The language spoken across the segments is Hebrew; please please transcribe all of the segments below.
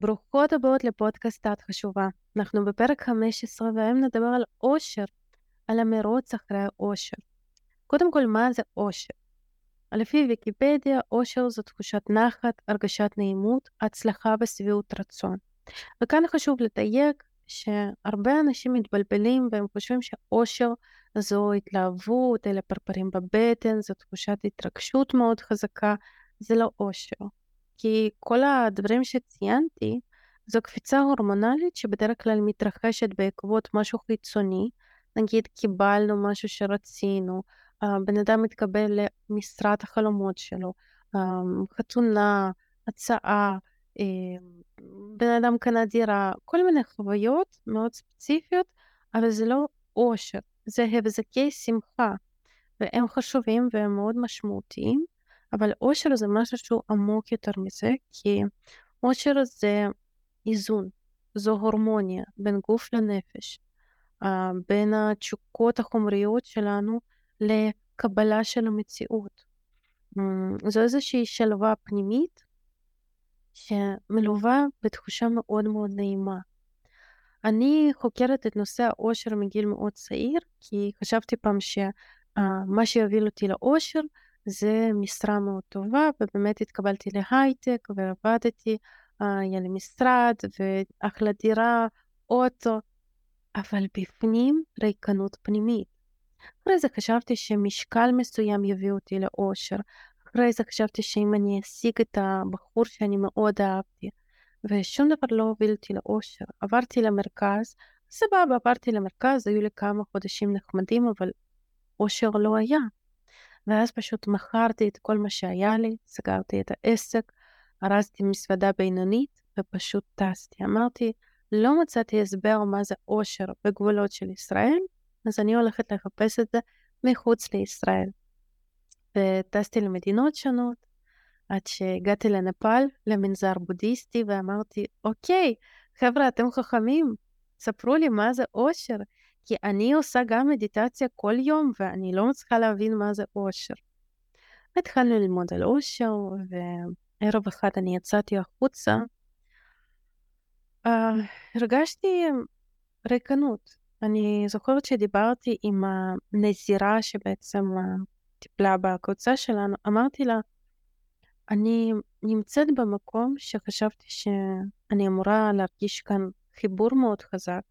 ברוכות הבאות לפודקאסט את חשובה. אנחנו בפרק 15 והיום נדבר על אושר, על המרוץ אחרי האושר. קודם כל, מה זה אושר? לפי ויקיפדיה, אושר זו תחושת נחת, הרגשת נעימות, הצלחה ושביעות רצון. וכאן חשוב לדייק שהרבה אנשים מתבלבלים והם חושבים שאושר זו התלהבות, אלה פרפרים בבטן, זו תחושת התרגשות מאוד חזקה, זה לא אושר. כי כל הדברים שציינתי זו קפיצה הורמונלית שבדרך כלל מתרחשת בעקבות משהו חיצוני, נגיד קיבלנו משהו שרצינו, בן אדם מתקבל למשרת החלומות שלו, חתונה, הצעה, בן אדם קנה דירה, כל מיני חוויות מאוד ספציפיות, אבל זה לא אושר, זה הבזקי שמחה, והם חשובים והם מאוד משמעותיים, אבל אושר זה משהו שהוא עמוק יותר מזה, כי אושר זה איזון, זו הורמוניה בין גוף לנפש, בין התשוקות החומריות שלנו לקבלה של המציאות. זו איזושהי שלווה פנימית שמלווה בתחושה מאוד מאוד נעימה. אני חוקרת את נושא האושר מגיל מאוד צעיר, כי חשבתי פעם שמה שיוביל אותי לאושר זה משרה מאוד טובה, ובאמת התקבלתי להייטק ועבדתי, היה לי משרד ואחלה דירה, אוטו, אבל בפנים ריקנות פנימית. אחרי זה חשבתי שמשקל מסוים יביא אותי לאושר. אחרי זה חשבתי שאם אני אשיג את הבחור שאני מאוד אהבתי, ושום דבר לא הוביל אותי לאושר. עברתי למרכז, סבבה, עברתי למרכז, היו לי כמה חודשים נחמדים, אבל אושר לא היה. ואז פשוט מכרתי את כל מה שהיה לי, סגרתי את העסק, ארזתי מסוודה בינונית ופשוט טסתי. אמרתי, לא מצאתי הסבר מה זה אושר בגבולות של ישראל, אז אני הולכת לחפש את זה מחוץ לישראל. וטסתי למדינות שונות, עד שהגעתי לנפאל, למנזר בודהיסטי, ואמרתי, אוקיי, חבר'ה, אתם חכמים, ספרו לי מה זה אושר, כי אני עושה גם מדיטציה כל יום, ואני לא מצליחה להבין מה זה אושר. התחלנו ללמוד על אושר, וערב אחד אני יצאתי החוצה, uh, הרגשתי ריקנות. אני זוכרת שדיברתי עם הנזירה שבעצם טיפלה בקבוצה שלנו, אמרתי לה, אני נמצאת במקום שחשבתי שאני אמורה להרגיש כאן חיבור מאוד חזק,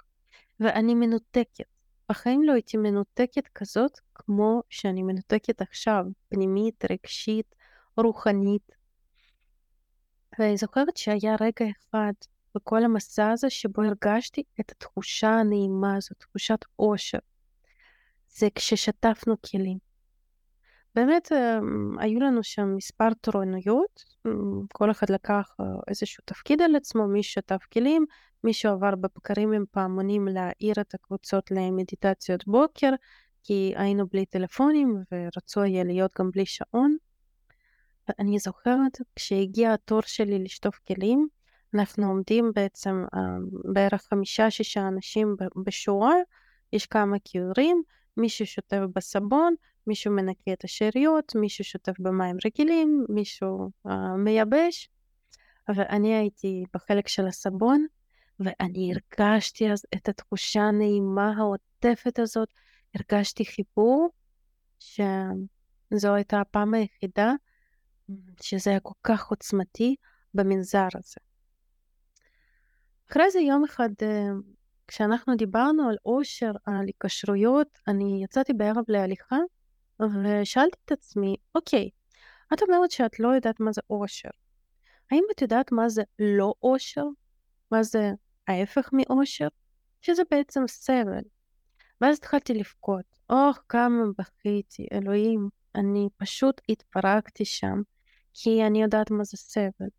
ואני מנותקת. בחיים לא הייתי מנותקת כזאת כמו שאני מנותקת עכשיו, פנימית, רגשית, רוחנית. ואני זוכרת שהיה רגע אחד בכל המסע הזה שבו הרגשתי את התחושה הנעימה הזאת, תחושת אושר. זה כששטפנו כלים. באמת אמ, היו לנו שם מספר תורנויות, כל אחד לקח אה, איזשהו תפקיד על עצמו, מי שטף כלים, מי שעבר בבקרים עם פעמונים להעיר את הקבוצות למדיטציות בוקר, כי היינו בלי טלפונים ורצו היה להיות גם בלי שעון. אני זוכרת כשהגיע התור שלי לשטוף כלים, אנחנו עומדים בעצם אמ, בערך חמישה-שישה אנשים בשורה, יש כמה כיורים, מישהו שוטף בסבון, מישהו מנקה את השאריות, מישהו שוטף במים רגילים, מישהו uh, מייבש. אבל אני הייתי בחלק של הסבון, ואני הרגשתי אז את התחושה הנעימה העוטפת הזאת, הרגשתי חיבור, שזו הייתה הפעם היחידה שזה היה כל כך עוצמתי במנזר הזה. אחרי זה יום אחד כשאנחנו דיברנו על אושר, על היקשרויות, אני יצאתי בערב להליכה ושאלתי את עצמי, אוקיי, את אומרת שאת לא יודעת מה זה אושר. האם את יודעת מה זה לא אושר? מה זה ההפך מאושר? שזה בעצם סבל. ואז התחלתי לבכות. אוח, כמה בכיתי, אלוהים. אני פשוט התפרקתי שם, כי אני יודעת מה זה סבל.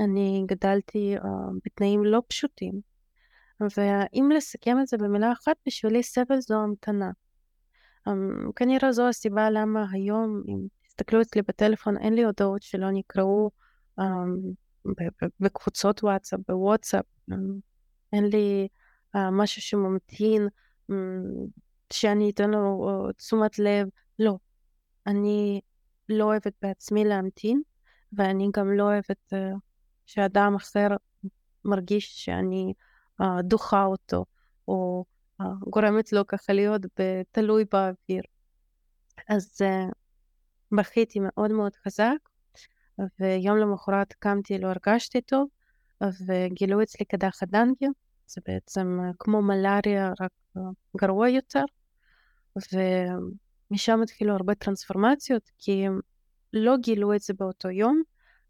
אני גדלתי uh, בתנאים לא פשוטים. ואם לסכם את זה במילה אחת, בשבילי סבל זו המתנה. Um, כנראה זו הסיבה למה היום, אם תסתכלו אצלי בטלפון, אין לי הודעות שלא נקראו um, בקבוצות וואטסאפ, בוואטסאפ. Um, אין לי uh, משהו שממתין, שאני אתן לו uh, תשומת לב. לא. אני לא אוהבת בעצמי להמתין, ואני גם לא אוהבת uh, שאדם אחר מרגיש שאני דוחה אותו, או גורמת לו ככה להיות תלוי באוויר. אז uh, בכיתי מאוד מאוד חזק, ויום למחרת קמתי, לא הרגשתי טוב, וגילו אצלי קדחת דנגי, זה בעצם כמו מלאריה, רק גרוע יותר, ומשם התחילו הרבה טרנספורמציות, כי לא גילו את זה באותו יום,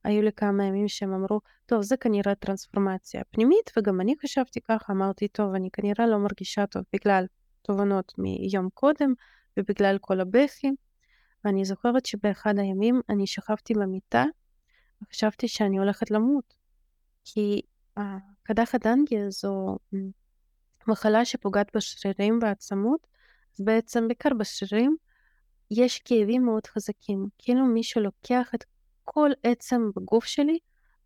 היו לי כמה ימים שהם אמרו, טוב, זה כנראה טרנספורמציה פנימית, וגם אני חשבתי ככה, אמרתי, טוב, אני כנראה לא מרגישה טוב בגלל תובנות מיום קודם, ובגלל כל הבכי. ואני זוכרת שבאחד הימים אני שכבתי במיטה, וחשבתי שאני הולכת למות. כי קדחת דנגיה זו מחלה שפוגעת בשרירים והעצמות, אז בעצם בעיקר בשרירים יש כאבים מאוד חזקים, כאילו מישהו לוקח את כל עצם בגוף שלי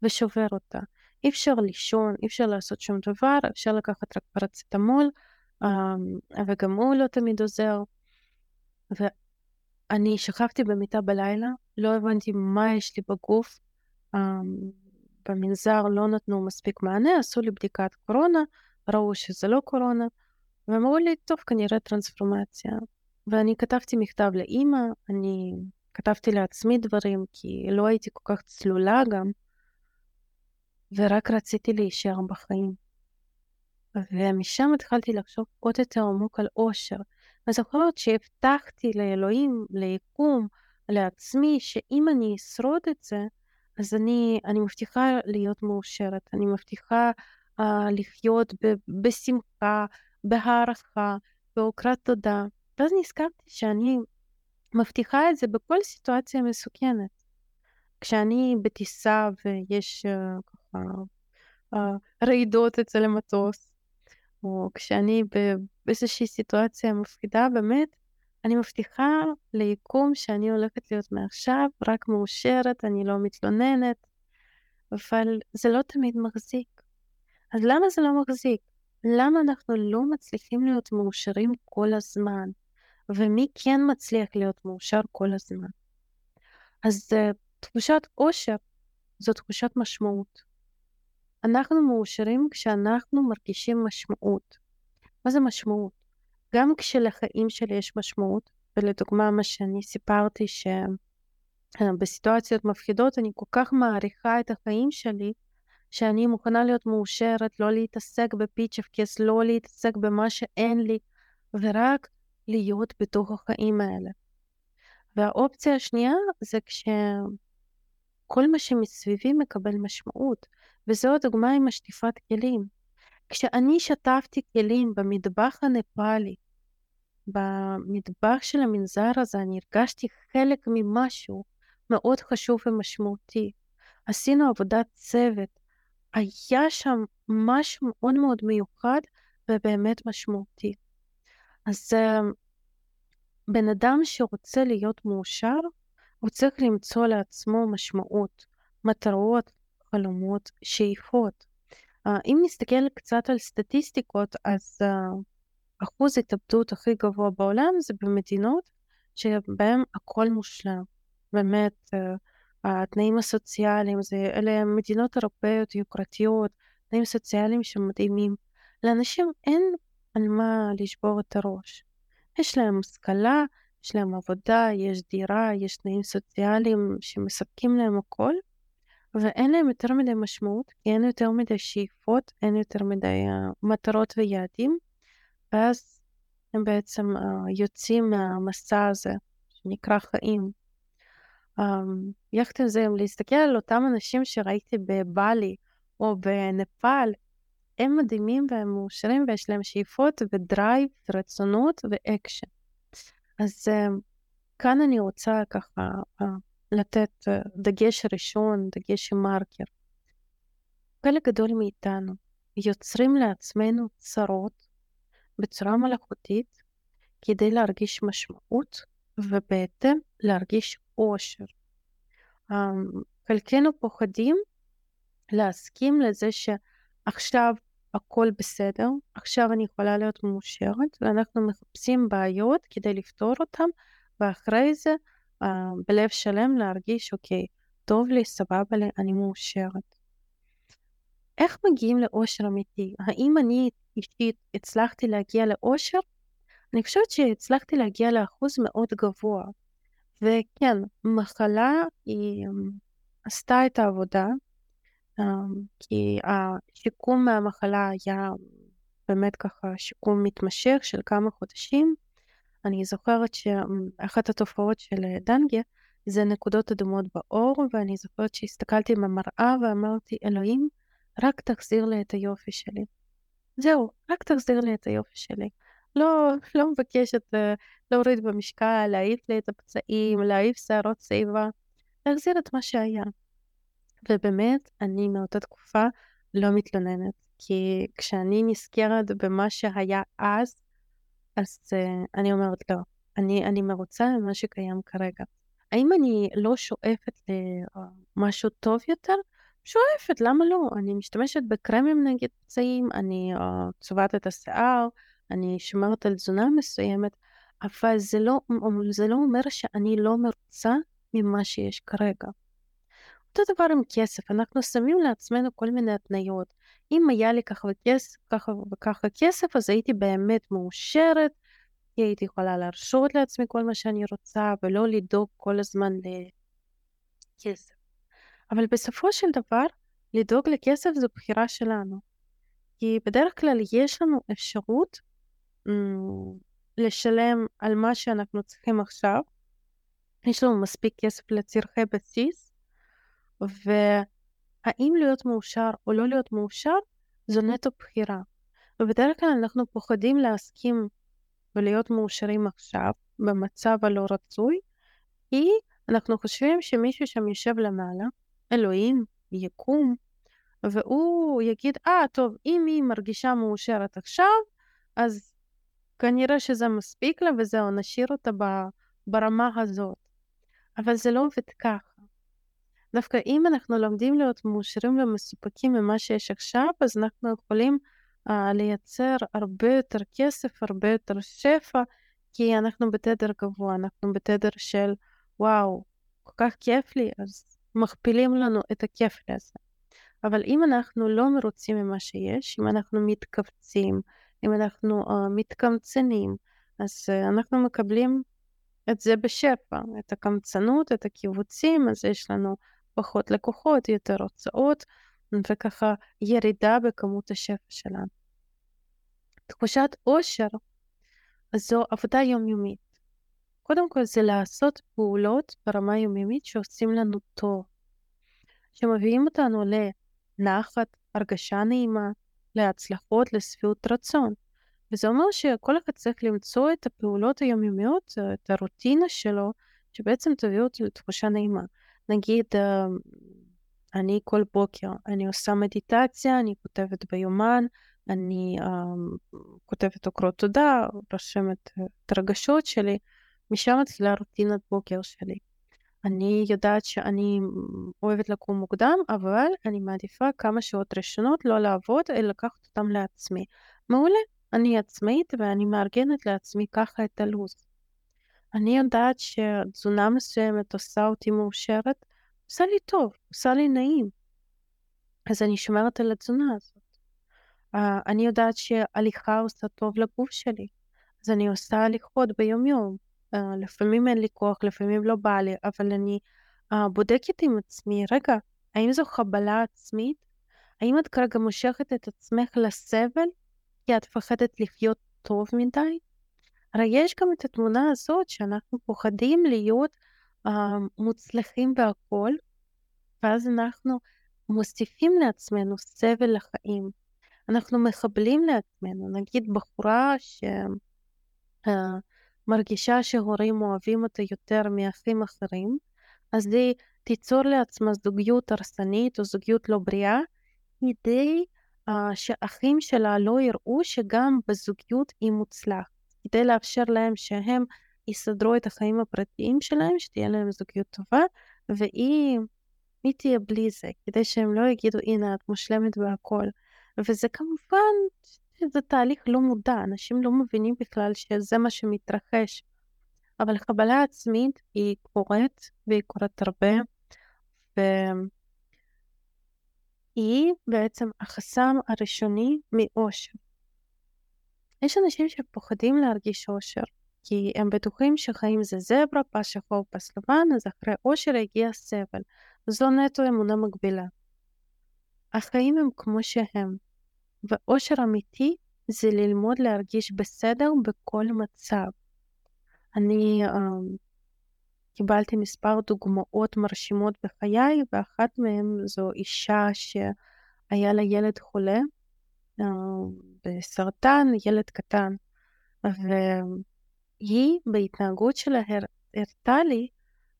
ושובר אותה. אי אפשר לישון, אי אפשר לעשות שום דבר, אפשר לקחת רק פרצטמול, וגם הוא לא תמיד עוזר. ואני שכבתי במיטה בלילה, לא הבנתי מה יש לי בגוף. במנזר לא נתנו מספיק מענה, עשו לי בדיקת קורונה, ראו שזה לא קורונה, ואמרו לי, טוב, כנראה טרנספורמציה. ואני כתבתי מכתב לאימא, אני כתבתי לעצמי דברים, כי לא הייתי כל כך צלולה גם, ורק רציתי להישאר בחיים. ומשם התחלתי לחשוב עוד יותר עמוק על אושר. וזוכרת שהבטחתי לאלוהים, ליקום, לעצמי, שאם אני אשרוד את זה, אז אני, אני מבטיחה להיות מאושרת, אני מבטיחה uh, לחיות ב- בשמחה, בהערכה, בהוקרת תודה. ואז נזכרתי שאני מבטיחה את זה בכל סיטואציה מסוכנת. כשאני בטיסה ויש uh, ככה uh, רעידות אצל המטוס, או כשאני באיזושהי סיטואציה מפחידה, באמת, אני מבטיחה ליקום שאני הולכת להיות מעכשיו רק מאושרת, אני לא מתלוננת, אבל זה לא תמיד מחזיק. אז למה זה לא מחזיק? למה אנחנו לא מצליחים להיות מאושרים כל הזמן? ומי כן מצליח להיות מאושר כל הזמן? אז uh, תחושת עושר זו תחושת משמעות. אנחנו מאושרים כשאנחנו מרגישים משמעות. מה זה משמעות? גם כשלחיים שלי יש משמעות, ולדוגמה מה שאני סיפרתי שבסיטואציות מפחידות אני כל כך מעריכה את החיים שלי, שאני מוכנה להיות מאושרת, לא להתעסק בפיצ'פקס, לא להתעסק במה שאין לי, ורק להיות בתוך החיים האלה. והאופציה השנייה זה כשכל מה שמסביבי מקבל משמעות, וזו הדוגמה עם השטיפת כלים. כשאני שטפתי כלים במטבח הנפאלי, במטבח של המנזר הזה, אני הרגשתי חלק ממשהו מאוד חשוב ומשמעותי. עשינו עבודת צוות, היה שם משהו מאוד מאוד מיוחד ובאמת משמעותי. אז uh, בן אדם שרוצה להיות מאושר, הוא צריך למצוא לעצמו משמעות, מטרות, חלומות, שאיפות. Uh, אם נסתכל קצת על סטטיסטיקות, אז uh, אחוז התאבדות הכי גבוה בעולם זה במדינות שבהן הכל מושלם. באמת, uh, התנאים הסוציאליים, זה, אלה מדינות אירופאיות יוקרתיות, תנאים סוציאליים שמדהימים. לאנשים אין על מה לשבור את הראש. יש להם השכלה, יש להם עבודה, יש דירה, יש תנאים סוציאליים שמספקים להם הכל, ואין להם יותר מדי משמעות, כי אין יותר מדי שאיפות, אין יותר מדי uh, מטרות ויעדים, ואז הם בעצם uh, יוצאים מהמסע הזה, שנקרא חיים. Um, יחד עם זה, אם להסתכל על אותם אנשים שראיתי בבלי או בנפאל, הם מדהימים והם מאושרים ויש להם שאיפות ו drive ורצונות ואקשן. אז אה, כאן אני רוצה ככה אה, לתת אה, דגש ראשון, דגש מרקר. חלק גדול מאיתנו יוצרים לעצמנו צרות בצורה מלאכותית כדי להרגיש משמעות ובהתאם להרגיש אושר. חלקנו פוחדים להסכים לזה שעכשיו הכל בסדר, עכשיו אני יכולה להיות מאושרת, ואנחנו מחפשים בעיות כדי לפתור אותן, ואחרי זה בלב שלם להרגיש, אוקיי, טוב לי, סבבה לי, אני מאושרת. איך מגיעים לאושר אמיתי? האם אני אישית הצלחתי להגיע לאושר? אני חושבת שהצלחתי להגיע לאחוז מאוד גבוה. וכן, מחלה היא אמ, עשתה את העבודה, כי השיקום מהמחלה היה באמת ככה שיקום מתמשך של כמה חודשים. אני זוכרת שאחת התופעות של דנגה זה נקודות אדומות בעור, ואני זוכרת שהסתכלתי במראה ואמרתי, אלוהים, רק תחזיר לי את היופי שלי. זהו, רק תחזיר לי את היופי שלי. לא, לא מבקשת להוריד במשקל, להעיף לי את הפצעים, להעיף שערות שיבה, להחזיר את מה שהיה. ובאמת, אני מאותה תקופה לא מתלוננת, כי כשאני נזכרת במה שהיה אז, אז uh, אני אומרת לא, אני, אני מרוצה ממה שקיים כרגע. האם אני לא שואפת למשהו טוב יותר? שואפת, למה לא? אני משתמשת בקרמים נגד פצעים, אני uh, צובעת את השיער, אני שומרת על תזונה מסוימת, אבל זה לא, זה לא אומר שאני לא מרוצה ממה שיש כרגע. אותו דבר עם כסף, אנחנו שמים לעצמנו כל מיני התניות. אם היה לי ככה וכסף, ככה וככה כסף, אז הייתי באמת מאושרת, כי הייתי יכולה להרשות לעצמי כל מה שאני רוצה, ולא לדאוג כל הזמן לכסף. אבל בסופו של דבר, לדאוג לכסף זו בחירה שלנו. כי בדרך כלל יש לנו אפשרות לשלם על מה שאנחנו צריכים עכשיו. יש לנו מספיק כסף לצרכי בסיס, והאם להיות מאושר או לא להיות מאושר זו נטו בחירה. ובדרך כלל אנחנו פוחדים להסכים ולהיות מאושרים עכשיו במצב הלא רצוי, כי אנחנו חושבים שמישהו שם יושב למעלה, אלוהים, יקום, והוא יגיד, אה, ah, טוב, אם היא מרגישה מאושרת עכשיו, אז כנראה שזה מספיק לה וזהו, נשאיר אותה ברמה הזאת. אבל זה לא עובד ככה. דווקא אם אנחנו לומדים להיות מאושרים ומסופקים ממה שיש עכשיו, אז אנחנו יכולים uh, לייצר הרבה יותר כסף, הרבה יותר שפע, כי אנחנו בתדר גבוה, אנחנו בתדר של וואו, כל כך כיף לי, אז מכפילים לנו את הכיף לזה. אבל אם אנחנו לא מרוצים ממה שיש, אם אנחנו מתכווצים, אם אנחנו uh, מתקמצנים, אז uh, אנחנו מקבלים את זה בשפע, את הקמצנות, את הקיבוצים, אז יש לנו פחות לקוחות, יותר הוצאות, וככה ירידה בכמות השפע שלנו. תחושת עושר זו עבודה יומיומית. קודם כל זה לעשות פעולות ברמה יומיומית שעושים לנו טוב, שמביאים אותנו לנחת, הרגשה נעימה, להצלחות, לשביעות רצון. וזה אומר שכל אחד צריך למצוא את הפעולות היומיומיות, את הרוטינה שלו, שבעצם תביא אותי לתחושה נעימה. נגיד, אה, אני כל בוקר, אני עושה מדיטציה, אני כותבת ביומן, אני uh, כותבת עוקרות תודה, רושמת את הרגשות שלי, משם מתחילה רוטינת בוקר שלי. אני יודעת שאני אוהבת לקום מוקדם, אבל אני מעדיפה כמה שעות ראשונות לא לעבוד, אלא לקחת אותם לעצמי. מעולה, אני עצמאית ואני מארגנת לעצמי ככה את הלו"ז. אני יודעת שתזונה מסוימת עושה אותי מאושרת, עושה לי טוב, עושה לי נעים. אז אני שומרת על התזונה הזאת. Uh, אני יודעת שהליכה עושה טוב לגוף שלי, אז אני עושה הליכות ביום-יום. Uh, לפעמים אין לי כוח, לפעמים לא בא לי, אבל אני uh, בודקת עם עצמי, רגע, האם זו חבלה עצמית? האם את כרגע מושכת את עצמך לסבל כי את מפחדת לחיות טוב מדי? הרי יש גם את התמונה הזאת שאנחנו פוחדים להיות uh, מוצלחים בהכל, ואז אנחנו מוסיפים לעצמנו סבל לחיים. אנחנו מחבלים לעצמנו, נגיד בחורה שמרגישה שהורים אוהבים אותה יותר מאחים אחרים, אז היא תיצור לעצמה זוגיות הרסנית או זוגיות לא בריאה, כדי uh, שאחים שלה לא יראו שגם בזוגיות היא מוצלחת. כדי לאפשר להם שהם יסדרו את החיים הפרטיים שלהם, שתהיה להם זוגיות טובה, והיא מי תהיה בלי זה, כדי שהם לא יגידו, הנה, את מושלמת בהכל. וזה כמובן, זה תהליך לא מודע, אנשים לא מבינים בכלל שזה מה שמתרחש. אבל חבלה עצמית היא קורית, והיא קורית הרבה, ו... היא בעצם החסם הראשוני מאושר. יש אנשים שפוחדים להרגיש אושר, כי הם בטוחים שחיים זה זברה, פס שחור, פס לבן, אז אחרי אושר יגיע סבל. זו נטו אמונה מגבילה. החיים הם כמו שהם, ואושר אמיתי זה ללמוד להרגיש בסדר בכל מצב. אני um, קיבלתי מספר דוגמאות מרשימות בחיי, ואחת מהן זו אישה שהיה לה ילד חולה uh, בסרטן, ילד קטן, והיא בהתנהגות שלה הראתה לי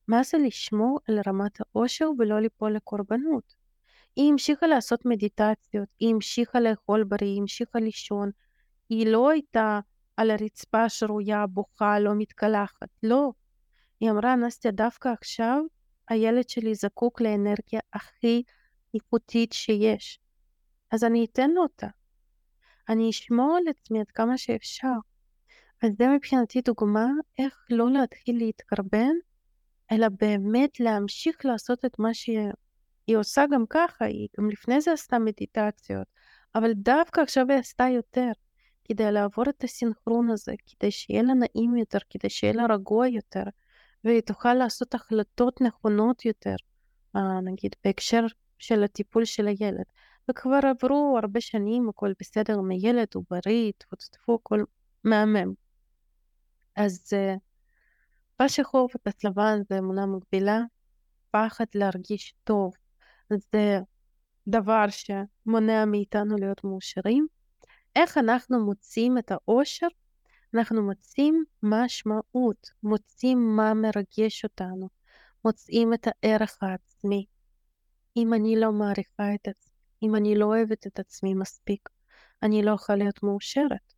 מה זה לשמור על רמת העושר ולא ליפול לקורבנות. היא המשיכה לעשות מדיטציות, היא המשיכה לאכול בריא, היא המשיכה לישון, היא לא הייתה על הרצפה שרויה, בוכה, לא מתקלחת, לא. היא אמרה, נסטיה, דווקא עכשיו הילד שלי זקוק לאנרגיה הכי איכותית שיש. אז אני אתן לו אותה. אני אשמור על עצמי עד כמה שאפשר. אז זה מבחינתי דוגמה איך לא להתחיל להתקרבן, אלא באמת להמשיך לעשות את מה שהיא עושה גם ככה, היא גם לפני זה עשתה מדיטציות, אבל דווקא עכשיו היא עשתה יותר. כדי לעבור את הסינכרון הזה, כדי שיהיה לה נעים יותר, כדי שיהיה לה רגוע יותר, והיא תוכל לעשות החלטות נכונות יותר, אה, נגיד בהקשר של הטיפול של הילד. וכבר עברו הרבה שנים, הכל בסדר עם הילד, הוא בריא, טפו, הכל מהמם. אז אה, שחור ופס לבן זה אמונה מגבילה, פחד להרגיש טוב, זה דבר שמונע מאיתנו להיות מאושרים, איך אנחנו מוצאים את האושר? אנחנו מוצאים משמעות, מוצאים מה מרגש אותנו, מוצאים את הערך העצמי. אם אני לא מעריכה את עצמי, אם אני לא אוהבת את עצמי מספיק, אני לא יכולה להיות מאושרת.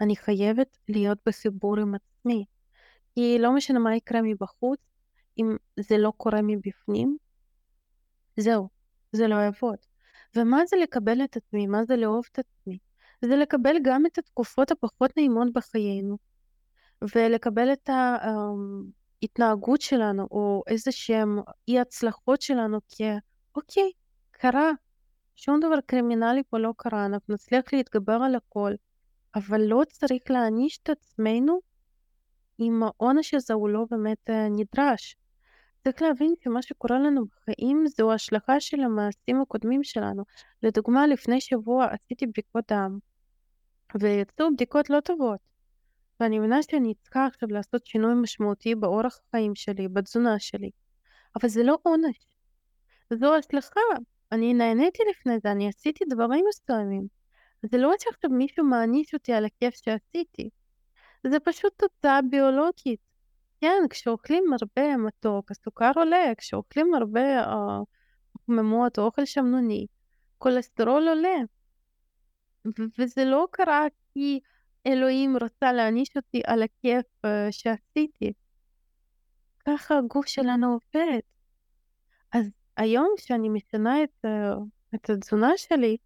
אני חייבת להיות בחיבור עם עצמי. כי לא משנה מה יקרה מבחוץ, אם זה לא קורה מבפנים, זהו, זה לא יעבוד. ומה זה לקבל את עצמי? מה זה לאהוב את עצמי? זה לקבל גם את התקופות הפחות נעימות בחיינו, ולקבל את ההתנהגות שלנו, או איזה שהן אי הצלחות שלנו, כי אוקיי, קרה, שום דבר קרימינלי פה לא קרה, אנחנו נצליח להתגבר על הכל, אבל לא צריך להעניש את עצמנו אם העונש הזה הוא לא באמת אה, נדרש. צריך להבין שמה שקורה לנו בחיים זו השלכה של המעשים הקודמים שלנו. לדוגמה, לפני שבוע עשיתי בדיקות דם, ויצאו בדיקות לא טובות. ואני מבינה שאני צריכה עכשיו לעשות שינוי משמעותי באורח החיים שלי, בתזונה שלי. אבל זה לא עונש. זו השלכה. אני נהניתי לפני זה, אני עשיתי דברים מסוימים. זה לא שעכשיו מישהו מעניש אותי על הכיף שעשיתי. זה פשוט תוצאה ביולוגית. כן, כשאוכלים הרבה מתוק, הסוכר עולה, כשאוכלים הרבה חממות, אה, אוכל שמנוני, כולסטרול עולה. וזה לא קרה כי אלוהים רצה להעניש אותי על הכיף uh, שעשיתי. ככה הגוף שלנו עובד. אז היום כשאני משנה את, את התזונה שלי,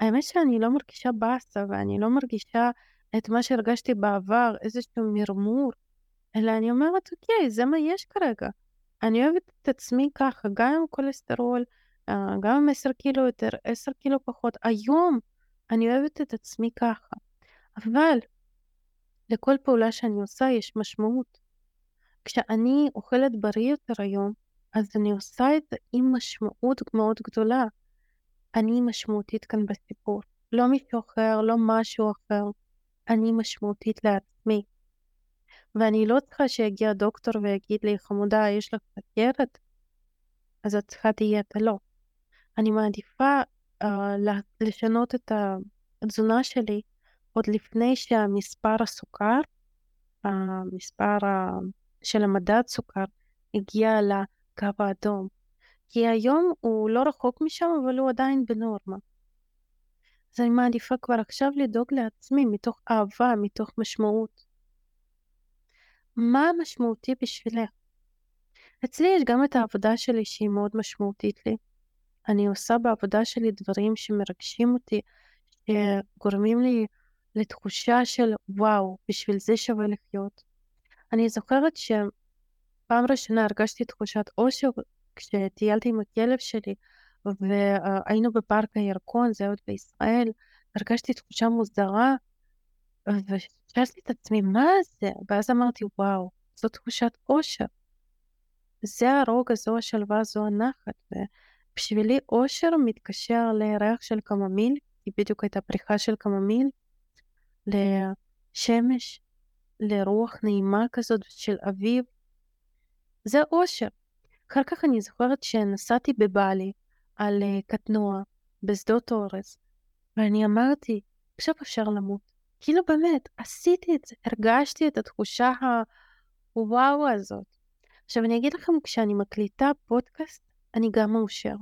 האמת שאני לא מרגישה באסה ואני לא מרגישה את מה שהרגשתי בעבר, איזשהו מרמור, אלא אני אומרת, אוקיי, זה מה יש כרגע. אני אוהבת את עצמי ככה, גם עם כולסטרול, אה, גם עם עשר קילו יותר, עשר קילו פחות. היום אני אוהבת את עצמי ככה. אבל לכל פעולה שאני עושה יש משמעות. כשאני אוכלת בריא יותר היום, אז אני עושה את זה עם משמעות מאוד גדולה. אני משמעותית כאן בסיפור. לא מישהו אחר, לא משהו אחר. אני משמעותית לעצמי. ואני לא צריכה שיגיע דוקטור ויגיד לי, חמודה, יש לך סכרת? אז את צריכה דיאטה. לא. אני מעדיפה uh, לשנות את התזונה שלי עוד לפני שהמספר הסוכר, המספר uh, של המדד סוכר, הגיע לקו האדום. כי היום הוא לא רחוק משם, אבל הוא עדיין בנורמה. אז אני מעדיפה כבר עכשיו לדאוג לעצמי מתוך אהבה, מתוך משמעות. מה משמעותי בשבילך? אצלי יש גם את העבודה שלי שהיא מאוד משמעותית לי. אני עושה בעבודה שלי דברים שמרגשים אותי, שגורמים לי לתחושה של וואו, בשביל זה שווה לחיות. אני זוכרת שפעם ראשונה הרגשתי תחושת אושר כשטיילתי עם הכלב שלי והיינו בפארק הירקון, זה עוד בישראל, הרגשתי תחושה מוזרה, ושאלתי את עצמי, מה זה? ואז אמרתי, וואו, זו תחושת אושר. זה הרוגע, זו השלווה, זו הנחת. ובשבילי אושר מתקשר לריח של קממיל, כי בדיוק הייתה פריחה של קממיל, לשמש, לרוח נעימה כזאת של אביב. זה אושר. אחר כך אני זוכרת שנסעתי בבלי על אה, קטנוע בשדות אורז, ואני אמרתי, עכשיו אפשר למות. כאילו באמת, עשיתי את זה, הרגשתי את התחושה הוואו הזאת. עכשיו אני אגיד לכם, כשאני מקליטה פודקאסט, אני גם מאושרת.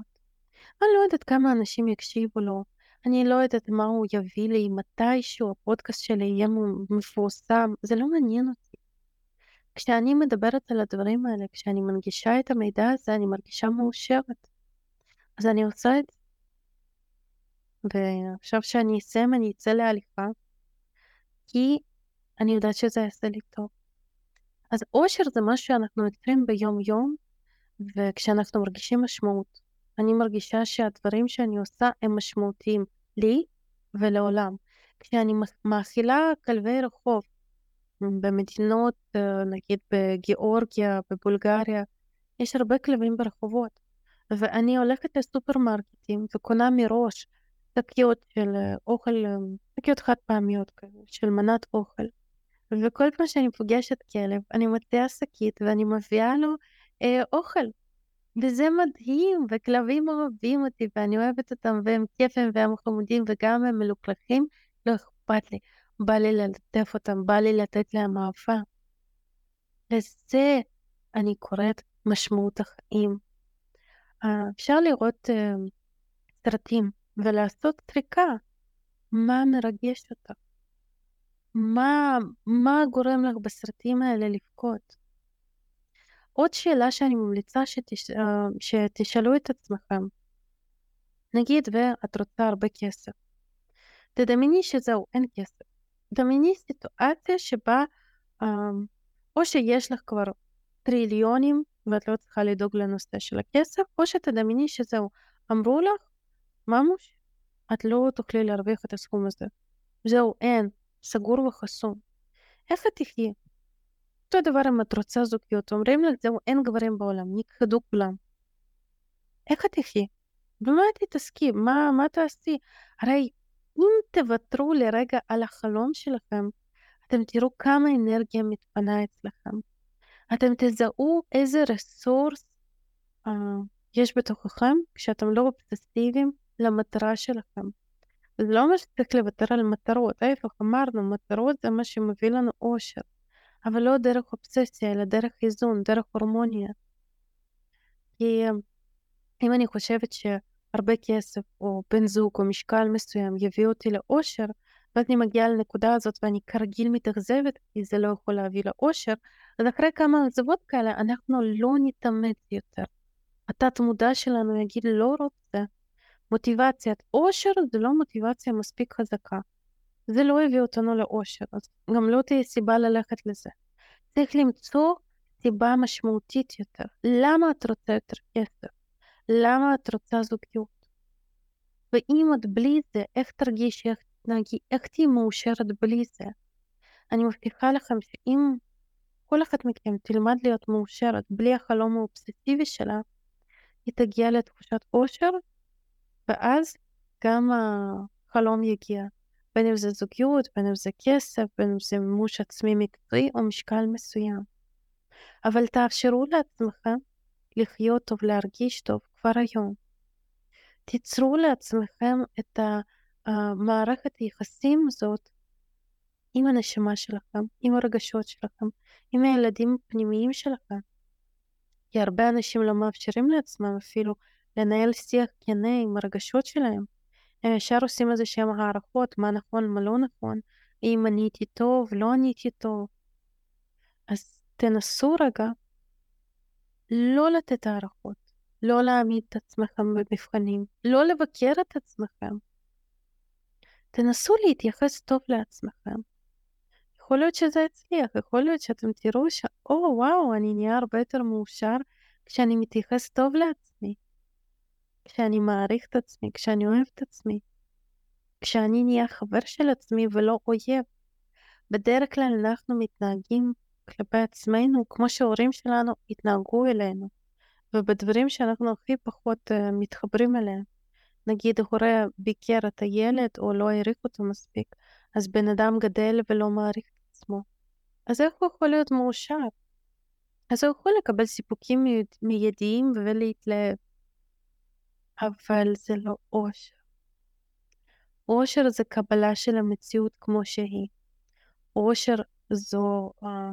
אני לא יודעת כמה אנשים יקשיבו לו, אני לא יודעת מה הוא יביא לי, מתישהו הפודקאסט שלי יהיה מפורסם, זה לא מעניין אותי. כשאני מדברת על הדברים האלה, כשאני מנגישה את המידע הזה, אני מרגישה מאושרת. אז אני עושה את זה. ועכשיו שאני אסיים, אני אצא להליכה, כי אני יודעת שזה יעשה לי טוב. אז אושר זה משהו שאנחנו יוצרים ביום-יום, וכשאנחנו מרגישים משמעות. אני מרגישה שהדברים שאני עושה הם משמעותיים לי ולעולם. כשאני מאכילה כלבי רחוב במדינות, אה, נגיד בגיאורגיה, בבולגריה, יש הרבה כלבים ברחובות. ואני הולכת לסופרמרקטים וקונה מראש שקיות של אה, אוכל, אה, שקיות חד פעמיות של מנת אוכל. וכל פעם שאני פוגשת כלב, אני מוציאה שקית ואני מביאה לו אה, אוכל. וזה מדהים, וכלבים אוהבים אותי, ואני אוהבת אותם, והם כיפים, והם חמודים, וגם הם מלוכלכים, לא אכפת לי. בא לי ללטף אותם, בא לי לתת להם אהבה. לזה אני קוראת משמעות החיים. אפשר לראות סרטים ולעשות טריקה, מה מרגש אותך, מה, מה גורם לך בסרטים האלה לבכות. עוד שאלה שאני ממליצה שתש... שתשאלו את עצמכם, נגיד ואת רוצה הרבה כסף, תדמייני שזהו, אין כסף. דמייני סיטואציה שבה או שיש לך כבר טריליונים ואת לא צריכה לדאוג לנושא של הכסף, או שתדמייני שזהו, אמרו לך, ממוש, את לא תוכלי להרוויח את הסכום הזה. זהו, אין, סגור וחסום. איך את תחי? אותו דבר אם את רוצה זוגיות, אומרים לך, זהו, אין גברים בעולם, נכחדו כולם. איך את תחי? במה תתעסקי? מה, מה תעשי? הרי אם תוותרו לרגע על החלום שלכם, אתם תראו כמה אנרגיה מתפנה אצלכם. אתם תזהו איזה רסורס uh, יש בתוככם כשאתם לא אובססיביים למטרה שלכם. זה לא אומר שצריך לוותר על מטרות, ההפך אמרנו, מטרות זה מה שמביא לנו אושר, אבל לא דרך אובססיה, אלא דרך איזון, דרך הורמוניה. כי אם אני חושבת שהרבה כסף או בן זוג או משקל מסוים יביא אותי לאושר, ואז אני מגיעה לנקודה הזאת ואני כרגיל מתאכזבת, כי זה לא יכול להביא לאושר, אז אחרי כמה עזבות כאלה אנחנו לא נתאמץ יותר. התת מודע שלנו יגיד לא רוצה. מוטיבציית אושר זה לא מוטיבציה מספיק חזקה. זה לא יביא אותנו לאושר, אז גם לא תהיה סיבה ללכת לזה. צריך למצוא סיבה משמעותית יותר. למה את רוצה יותר כסף? למה את רוצה זוגיות? ואם את בלי זה, איך תרגישי, איך תתנהגי, איך תהיי מאושרת בלי זה? אני מבטיחה לכם שאם כל אחת מכם תלמד להיות מאושרת בלי החלום האובססיבי שלה, היא תגיע לתחושת אושר, ואז גם החלום יגיע. בין אם זה זוגיות, בין אם זה כסף, בין אם זה מימוש עצמי מקצועי או משקל מסוים. אבל תאפשרו לעצמכם לחיות טוב, להרגיש טוב כבר היום. תיצרו לעצמכם את המערכת היחסים הזאת עם הנשמה שלכם, עם הרגשות שלכם, עם הילדים הפנימיים שלכם. כי הרבה אנשים לא מאפשרים לעצמם אפילו לנהל שיח כנה עם הרגשות שלהם. הם ישר עושים איזה שהם הערכות, מה נכון, מה לא נכון, אם עניתי טוב, לא עניתי טוב. אז תנסו רגע לא לתת הערכות, לא להעמיד את עצמכם במבחנים, לא לבקר את עצמכם. תנסו להתייחס טוב לעצמכם. יכול להיות שזה יצליח, יכול להיות שאתם תראו ש... או וואו, אני נהיה הרבה יותר מאושר כשאני מתייחס טוב לעצמי. כשאני מעריך את עצמי, כשאני אוהב את עצמי, כשאני נהיה חבר של עצמי ולא אויב. בדרך כלל אנחנו מתנהגים כלפי עצמנו כמו שההורים שלנו התנהגו אלינו, ובדברים שאנחנו הכי פחות uh, מתחברים אליהם. נגיד הורה ביקר את הילד או לא העריך אותו מספיק, אז בן אדם גדל ולא מעריך את עצמו. אז איך הוא יכול להיות מאושר? אז הוא יכול לקבל סיפוקים מיידיים ולהתלהב. אבל זה לא אושר. אושר זה קבלה של המציאות כמו שהיא. אושר זו אה,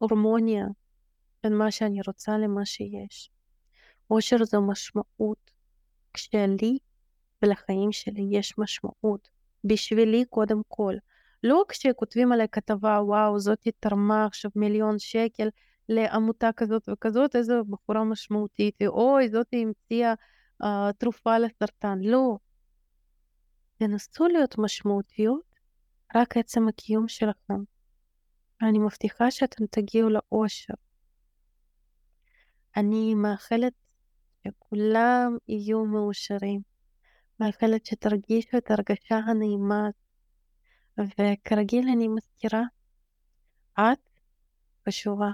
הורמוניה בין מה שאני רוצה למה שיש. אושר זו משמעות. כשלי ולחיים שלי יש משמעות. בשבילי קודם כל. לא כשכותבים עליי כתבה, וואו, זאתי תרמה עכשיו מיליון שקל לעמותה כזאת וכזאת, איזו בחורה משמעותית, ואוי, זאתי המציאה uh, תרופה לסרטן. לא. תנסו להיות משמעותיות רק עצם הקיום שלכם. אני מבטיחה שאתם תגיעו לאושר. אני מאחלת שכולם יהיו מאושרים. מאחלת שתרגישו את הרגשה הנעימה וכרגיל אני מזכירה, את חשובה.